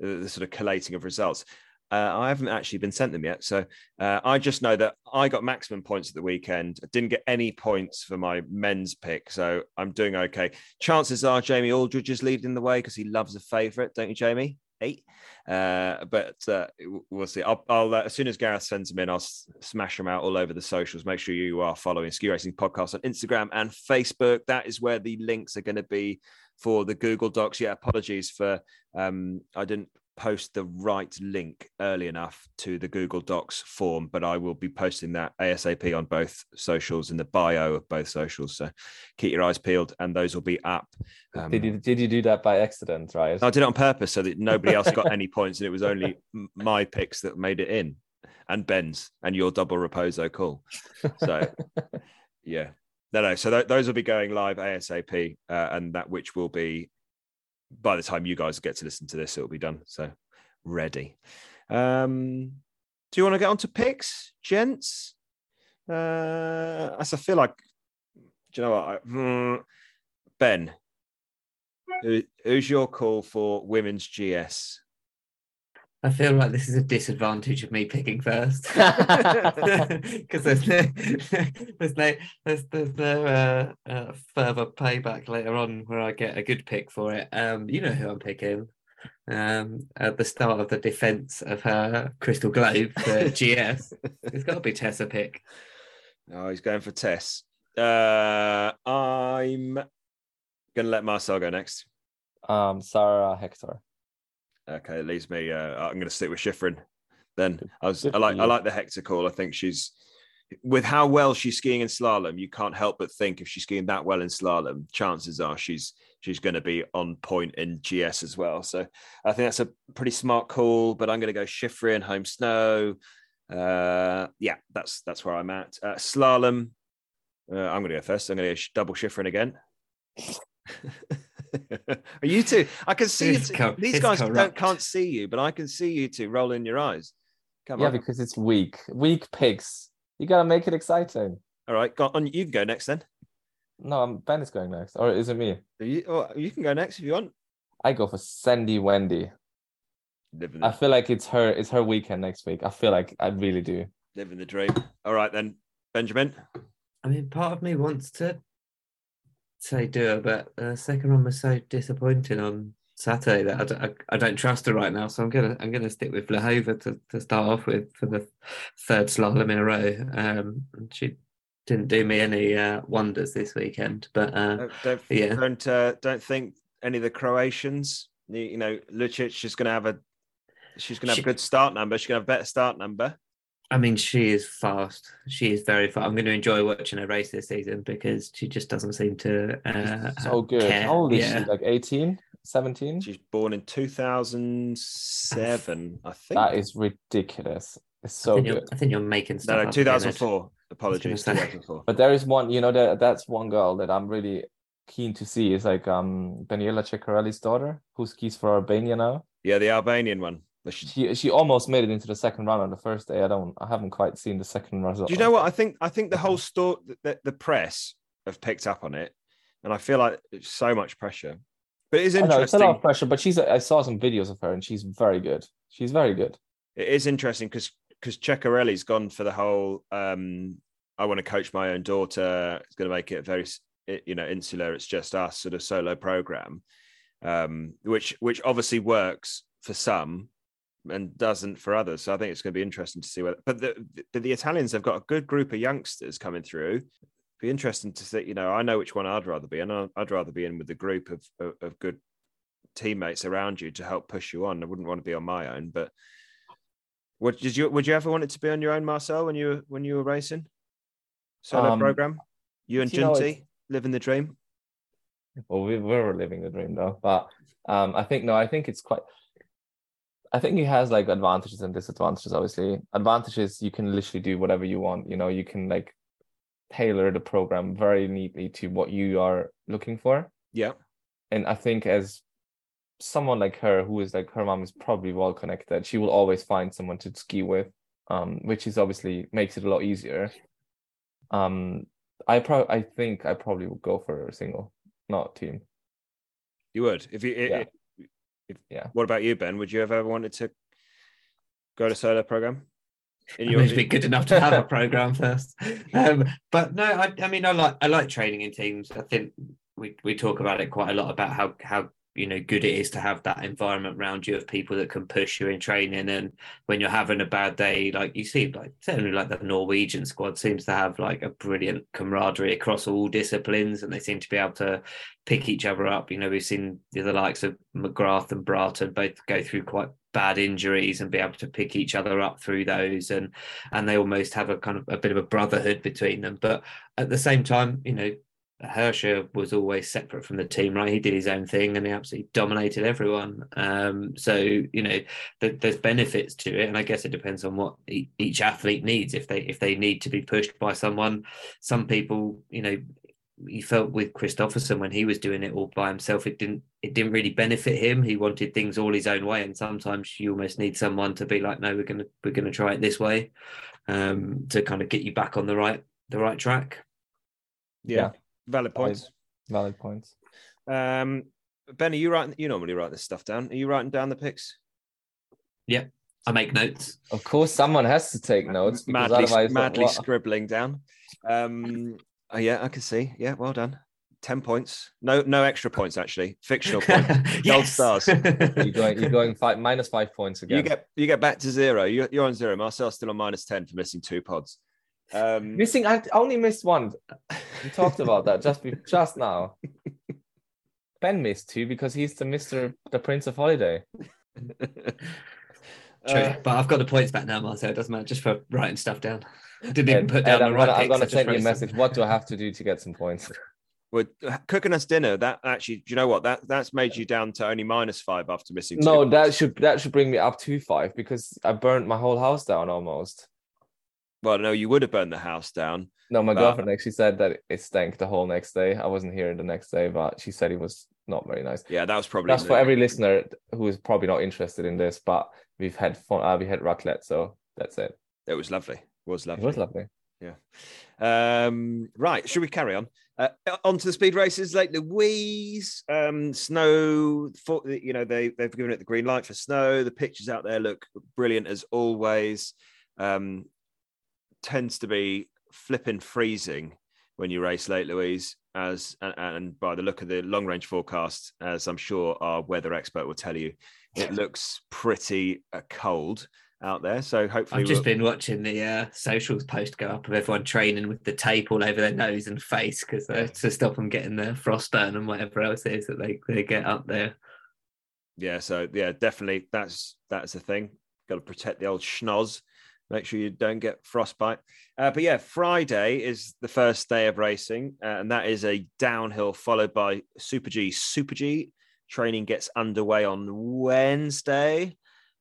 the, the sort of collating of results. Uh, I haven't actually been sent them yet, so uh, I just know that I got maximum points at the weekend. I didn't get any points for my men's pick, so I'm doing okay. Chances are Jamie Aldridge is leading the way because he loves a favourite, don't you, Jamie? Eight, uh, but uh, we'll see. I'll, I'll uh, as soon as Gareth sends them in, I'll s- smash them out all over the socials. Make sure you are following Ski Racing Podcast on Instagram and Facebook. That is where the links are going to be for the Google Docs. Yeah, apologies for um, I didn't post the right link early enough to the Google Docs form, but I will be posting that ASAP on both socials in the bio of both socials. So keep your eyes peeled, and those will be up. Um, did you did you do that by accident, right? I did it on purpose so that nobody else got any points, and it was only my picks that made it in, and Ben's and your double reposo call. So, yeah, no, no. So th- those will be going live ASAP, uh, and that which will be by the time you guys get to listen to this, it'll be done. So ready. Um, do you want to get on to picks, gents? Uh, as I feel like, do you know what, I, hmm, Ben? Who, who's your call for women's GS? I feel like this is a disadvantage of me picking first because there's no, there's no, there's, there's no uh, uh, further payback later on where I get a good pick for it. Um, you know who I'm picking. Um, at the start of the defense of her Crystal Globe for GS, it's got to be Tessa pick. Oh, he's going for Tess. Uh, I'm going to let Marcel go next. Um, Sara Hector. Okay, it leaves me. Uh, I'm going to stick with Shiffrin. Then I was. I like. I like the Hector call. I think she's with how well she's skiing in slalom. You can't help but think if she's skiing that well in slalom, chances are she's she's going to be on point in GS as well. So I think that's a pretty smart call. But I'm going to go Shiffrin, home snow. Uh, yeah, that's that's where I'm at. Uh, slalom. Uh, I'm going to go first. I'm going to go double Shiffrin again. Are you two? I can see you two. co- These guys don't, can't see you, but I can see you two rolling your eyes. Come Yeah, on. because it's weak. Weak pigs. You gotta make it exciting. All right, go on. You can go next then. No, I'm, Ben is going next, or is it me? You, oh, you can go next if you want. I go for Sandy Wendy. Living I feel like it's her. It's her weekend next week. I feel like I really do. living the dream. All right then, Benjamin. I mean, part of me wants to say do but the second one was so disappointing on Saturday that I don't, I, I don't trust her right now. So I'm gonna I'm gonna stick with Vlhova to, to start off with for the third slalom in a row. Um, and she didn't do me any uh, wonders this weekend, but uh, Don't don't, Yeah. don't, uh, don't think any of the Croatians. You, you know, Ljutić is going to have a. She's going to have She- a good start number. She's going to have a better start number. I mean, she is fast. She is very fast. I'm going to enjoy watching her race this season because she just doesn't seem to. Uh, so good. care. How old is yeah. she? Like 18, 17? She's born in 2007, I think. That is ridiculous. It's so think, you're, good. I think you're making stuff no, no, up again, 2004. Apologies, say. 2004. But there is one, you know, that that's one girl that I'm really keen to see. Is like um Daniela Ceccarelli's daughter, who skis for Albania now. Yeah, the Albanian one. But she- She she almost made it into the second round on the first day. I don't. I haven't quite seen the second result. Do you know what I think? I think the whole store, the, the press have picked up on it, and I feel like it's so much pressure. But it is I know, it's a lot of pressure, but she's. I saw some videos of her, and she's very good. She's very good. It is interesting because because Ceccarelli's gone for the whole. um I want to coach my own daughter. It's going to make it very, you know, insular. It's just us sort of solo program, um, which which obviously works for some and doesn't for others. So I think it's going to be interesting to see whether. But the the, the Italians have got a good group of youngsters coming through. Be interesting to see. You know, I know which one I'd rather be in. I'd rather be in with the group of of, of good teammates around you to help push you on. I wouldn't want to be on my own, but. What did you? Would you ever want it to be on your own, Marcel, when you were when you were racing? Solo Um, program. You and Junti living the dream. Well, we we were living the dream though, but um, I think no, I think it's quite. I think it has like advantages and disadvantages. Obviously, advantages you can literally do whatever you want. You know, you can like tailor the program very neatly to what you are looking for. Yeah, And I think as someone like her, who is like her mom is probably well connected, she will always find someone to ski with, um, which is obviously makes it a lot easier. Um, I pro I think I probably would go for a single, not team. you would. If you, Yeah. Yeah. What about you, Ben? Would you have ever wanted to go to solo program? In I mean, it's been good enough to have a program first. Um, but no, I, I mean, I like I like training in teams. I think we we talk about it quite a lot about how how you know good it is to have that environment around you of people that can push you in training. And when you're having a bad day, like you see, like certainly like the Norwegian squad seems to have like a brilliant camaraderie across all disciplines, and they seem to be able to pick each other up. You know, we've seen the likes of McGrath and Braathen both go through quite bad injuries and be able to pick each other up through those and and they almost have a kind of a bit of a brotherhood between them but at the same time you know Hirscher was always separate from the team right he did his own thing and he absolutely dominated everyone um so you know th- there's benefits to it and I guess it depends on what e- each athlete needs if they if they need to be pushed by someone some people you know he felt with Kristoffersen when he was doing it all by himself, it didn't it didn't really benefit him. He wanted things all his own way, and sometimes you almost need someone to be like, no, we're gonna we're gonna try it this way, um, to kind of get you back on the right the right track. yeah. Yeah. Valid points. Valid points. Um, Ben, are you writing? You normally write this stuff down. Are you writing down the picks? Yeah, I make notes. Of course, someone has to take notes because madly, otherwise, madly what- scribbling down. Um, oh, yeah, I can see. Yeah, well done. Ten points. No, no extra points actually. Fictional points. Yes. stars. you're going, you're going five minus five points again. You get you get back to zero. You're, you're on zero. Marcel's still on minus ten for missing two pods. Um, missing. I only missed one. We talked about that just be, just now. Ben missed two because he's the Mister, the Prince of Holiday. True, uh, but I've got the points back now, Marcel. It doesn't matter just for writing stuff down. I didn't even Ed, put Ed, down I'm the right gonna, I'm picks, gonna just send you a wrote some. message. What do I have to do to get some points? Well, cooking us dinner. That actually, do you know what? That that's made you down to only minus five after missing. No, pods. that should that should bring me up to five because I burnt my whole house down almost. Well, no, you would have burned the house down. No, my But- girlfriend actually said that it stank the whole next day. I wasn't here the next day, but she said it was not very nice. Yeah, that was probably That's for every listener who is probably not interested in this, but we've had fun. Uh, we had raclette, so that's it. It was lovely. It was lovely. It was lovely. Um, right, should we carry on? Uh, on to the speed races. Lake Louise, um, snow. For, you know they they've given it the green light for snow. The pictures out there look brilliant as always. Um, tends to be flipping freezing when you race Lake Louise, as and, and by the look of the long range forecast, as I'm sure our weather expert will tell you, it looks pretty uh, cold out there. So hopefully, I've just we'll- been watching the uh, socials post go up of everyone training with the tape all over their nose and face because uh, to stop them getting the frost frostburn and whatever else it is that they, they get up there. yeah so yeah definitely that's that's the thing got to protect the old schnoz make sure you don't get frostbite uh, but yeah friday is the first day of racing uh, and that is a downhill followed by super g super g training gets underway on wednesday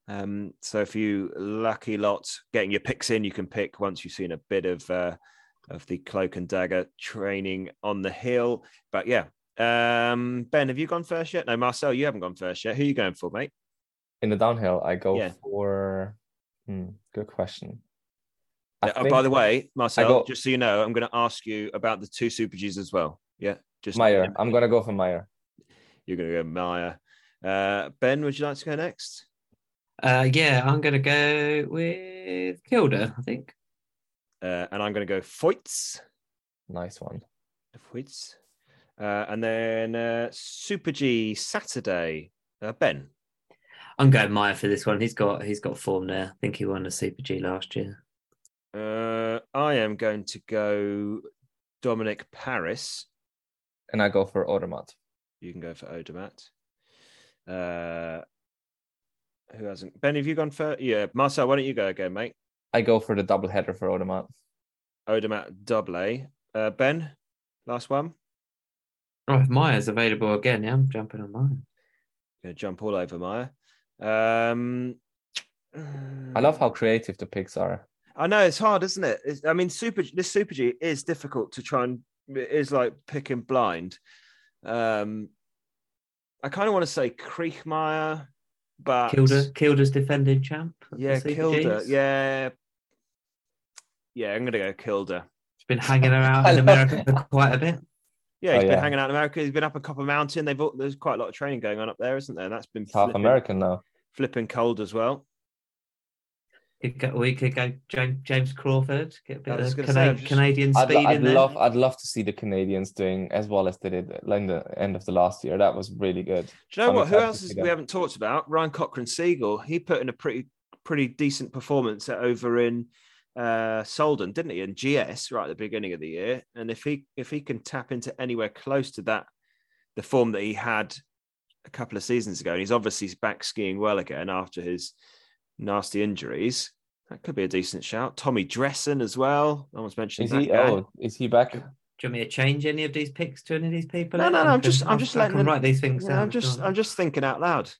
um, so if you lucky lot getting your picks in you can pick once you've seen a bit of uh, of the cloak and dagger training on the hill but yeah um, Ben, have you gone first yet? No, Marcel, you haven't gone first yet. Who are you going for, mate? In the downhill, I go Yeah. for. Hmm, good question. I Uh, oh, by the way, Marcel, go- just so you know, I'm going to ask you about the two Super Gs as well. Yeah, just Mayer. I'm gonna go for Mayer. You're going to go Mayer. Uh, ben, would you like to go next? Uh, yeah, I'm going to go with Kilde, I think. Uh, and I'm going to go Feuz. Nice one. Feuz. Uh, and then uh, Super G Saturday. Uh, ben. I'm going Mayer for this one. He's got he's got form there. I think he won the Super G last year. Uh, I am going to go Dominik Paris. And I go for Odermatt. You can go for Odermatt. Uh, who hasn't? Ben, have you gone for? Yeah, Marcel, why don't you go again, mate? I go for the double header for Odermatt. Odermatt double A. Uh, ben, last one. Oh, if Mayer's available again, yeah, I'm jumping on Mayer. Gonna jump all over Mayer. Um, I love how creative the picks are. I know it's hard, isn't it? It's, I mean, super this Super G is difficult to try and is like picking blind. Um, I kind of want to say Kriechmayr, but Kilde, Kilde's defending champ. yeah, Kilde, yeah, yeah. I'm gonna go Kilde. He's been hanging around in America for quite a bit. Yeah, Oh, he's been yeah. hanging out in America. He's been up a Copper Mountain. They've all- there's quite a lot of training going on up there, isn't there? And that's been It's half American now. flipping cold as well. Could go, we could go James, James Crawford, get a bit of gonna Cana- say, I'm just- Canadian I'd, speed I'd in there. love, I'd love to see the Canadians doing as well as they did like the end of the last year. That was really good. Do you know I'm what? Who else is, we haven't talked about? Ryan Cochran Siegle. He put in a pretty pretty decent performance over in uh, Sölden, didn't he? In GS right at the beginning of the year. And if he if he can tap into anywhere close to that, the form that he had a couple of seasons ago, and he's obviously back skiing well again after his nasty injuries. That could be a decent shout. Tommy Dressen as well. No one's mentioned Is that he? guy. Oh, is he back? Do you want me to change any of these picks to any of these people? No, no, no, I I'm just- I'm I- just I letting can them- write these things Yeah, down. I'm just I'm just thinking out loud.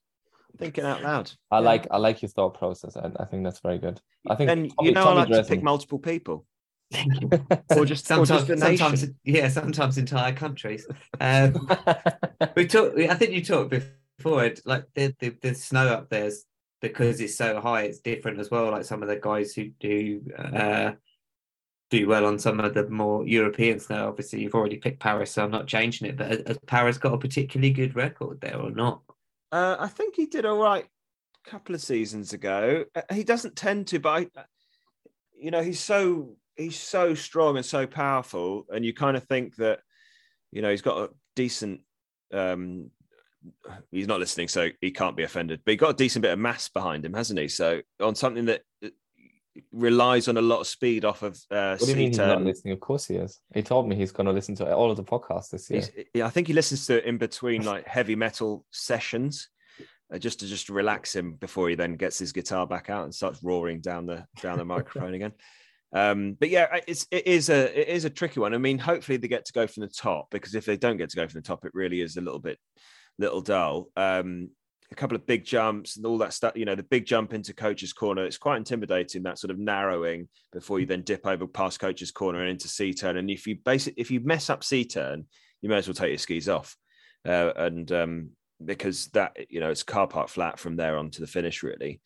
Thinking out loud. I Yeah. like, I like your thought process. I, I think that's very good. I think and Tommy- you know Tommy I like to pick multiple people, Thank you. or just or sometimes, just a sometimes, yeah, sometimes entire countries. Um, we talked. I think you talked before. It like the, the the snow up there's because it's so high. It's different as well. Like some of the guys who do uh, do well on some of the more European snow. Obviously, you've already picked Paris, so I'm not changing it. But has Paris got a particularly good record there or not? Uh, I think he did all right a couple of seasons ago. Uh, He doesn't tend to, but I, you know, he's so he's so strong and so powerful, and you kind of think that, you know, he's got a decent. Um, he's not listening, so he can't be offended. But he got a decent bit of mass behind him, hasn't he? So on something that uh, relies on a lot of speed off of uh, What do you mean he's not listening? Of course he is. He told me he's going to listen to all of the podcasts this year. Yeah, I think he listens to it in between like heavy metal sessions, uh, just to just relax him before he then gets his guitar back out and starts roaring down the down the microphone again. Um, but yeah, it's it is a it is a tricky one. I mean, hopefully they get to go from the top because if they don't get to go from the top, it really is a little bit little dull. Um, a couple of big jumps and all that stuff. You know, the big jump into coach's corner. It's quite intimidating that sort of narrowing before you then dip over past coach's corner and into C turn. And if you basically if you mess up C turn, you may as well take your skis off. Uh, and um, because that you know it's car park flat from there on to the finish really.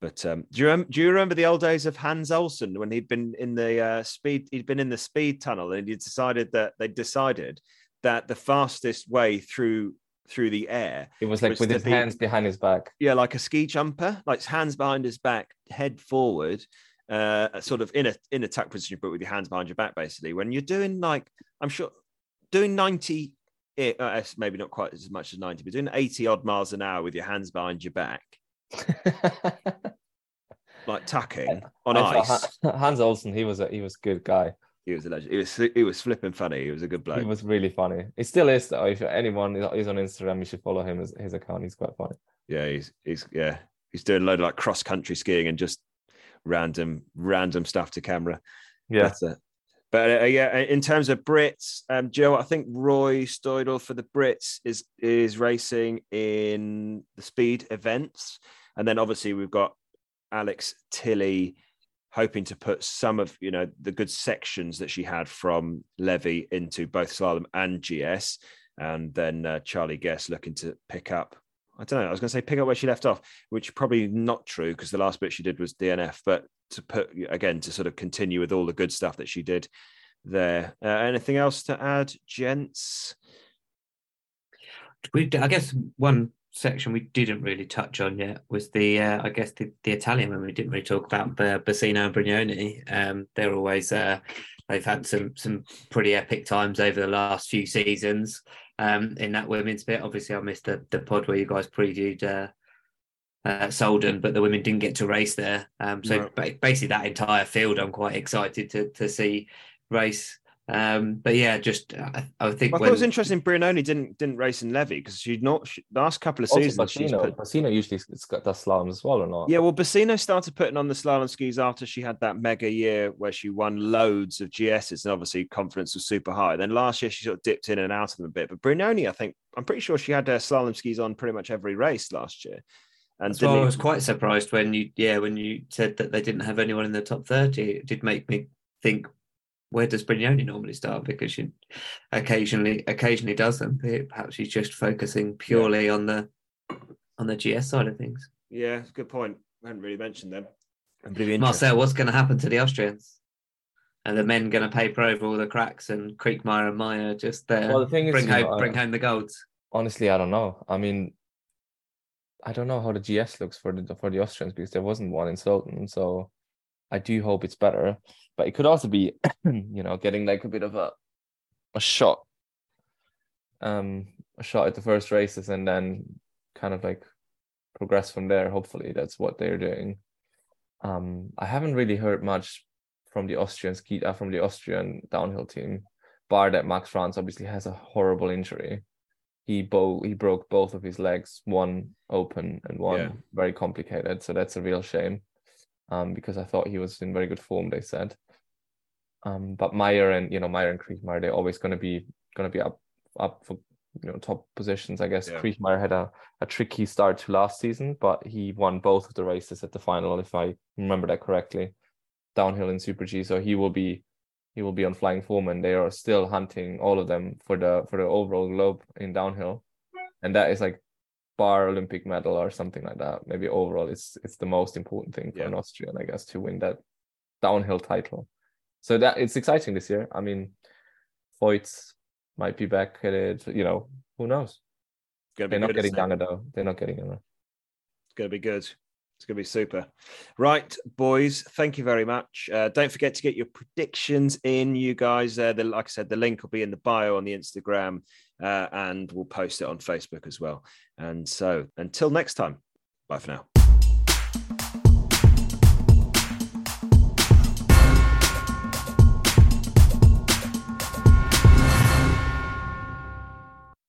But um, do you remember, do you remember the old days of Hans Olsson when he'd been in the uh, speed he'd been in the speed tunnel and he decided that they decided that the fastest way through through the air it was like with his be, hands behind his back yeah like a ski jumper like his hands behind his back head forward uh sort of in a in a tuck position but with your hands behind your back basically when you're doing like i'm sure doing 90 uh, maybe not quite as much as 90 but doing 80 odd miles an hour with your hands behind your back like tucking on I ice. Hans Olsson, he was a he was a good guy. He was a legend. He was he was flipping funny. He was a good bloke. He was really funny. He still is though. If anyone is on Instagram, you should follow him as his account. He's quite funny. Yeah, he's he's yeah he's doing a load of like cross country skiing and just random random stuff to camera. Yeah. But, uh, but uh, yeah, in terms of Brits, um, Joe, I think Roy Steudle for the Brits is is racing in the speed events. And then obviously we've got Alex Tilley hoping to put some of you know the good sections that she had from Levi into both slalom and GS, and then uh, Charlie Guest looking to pick up. I don't know. I was going to say pick up where she left off, which probably not true because the last bit she did was DNF. But to put again to sort of continue with all the good stuff that she did there. Uh, anything else to add, gents? I guess one section we didn't really touch on yet was the uh, I guess the, the Italian one we didn't really talk about the Bassino and Brignone. Um, they're always uh, they've had some some pretty epic times over the last few seasons um, in that women's bit. Obviously, I missed the, the pod where you guys previewed uh, uh, Sölden, but the women didn't get to race there. Um, so no. basically, that entire field, I'm quite excited to to see race. Um, but yeah, just I, I think well, when... it was interesting. Brignone didn't didn't race in Levi because she'd not she, last couple of also seasons. Bassino, put... Bassino usually does slalom as well or not? Yeah, well, Bassino started putting on the slalom skis after she had that mega year where she won loads of GSs and obviously confidence was super high. Then last year she sort of dipped in and out of them a bit. But Brignone, I think I'm pretty sure she had her slalom skis on pretty much every race last year. And so I was quite surprised when you yeah when you said that they didn't have anyone in the top thirty. It did make me think where does Brignone normally start? Because she occasionally occasionally does them. Perhaps she's just focusing purely yeah. on the on the GS side of things. Yeah, good point. I hadn't really mentioned them. Marcel, what's going to happen to the Austrians? Are the men going to paper over all the cracks and Kriechmayr and Mayer just there? Well, the thing bring is, home, know, bring home the golds. Honestly, I don't know. I mean, I don't know how the GS looks for the for the Austrians because there wasn't one in Sölden, so I do hope it's better but it could also be, you know, getting like a bit of a a shot, um, a shot at the first races, and then kind of like progress from there. Hopefully, that's what they're doing. Um, I haven't really heard much from the Austrian ski uh, from the Austrian downhill team, bar that Max Franz obviously has a horrible injury. He bo- he broke both of his legs, one open and one yeah. very complicated. So that's a real shame. Um, because I thought he was in very good form. They said, um, but Mayer and you know Mayer and Kriechmayr, they're always going to be going to be up up for you know top positions. I guess yeah. Kriechmayr had a, a tricky start to last season, but he won both of the races at the final, if I remember that correctly, downhill in Super G. So he will be he will be on flying form, and they are still hunting all of them for the for the overall globe in downhill, and that is like bar Olympic medal or something like that. Maybe overall, it's it's the most important thing for yeah. an Austrian, I guess, to win that downhill title so that it's exciting this year. I mean, Feuz might be back at it. You know, who knows? They're not getting younger though. They're not getting younger. It's going to be good. It's going to be super. Right, boys, thank you very much. Uh, don't forget to get your predictions in, you guys. Uh, the, like I said, the link will be in the bio on the Instagram uh, and we'll post it on Facebook as well. And so until next time, bye for now.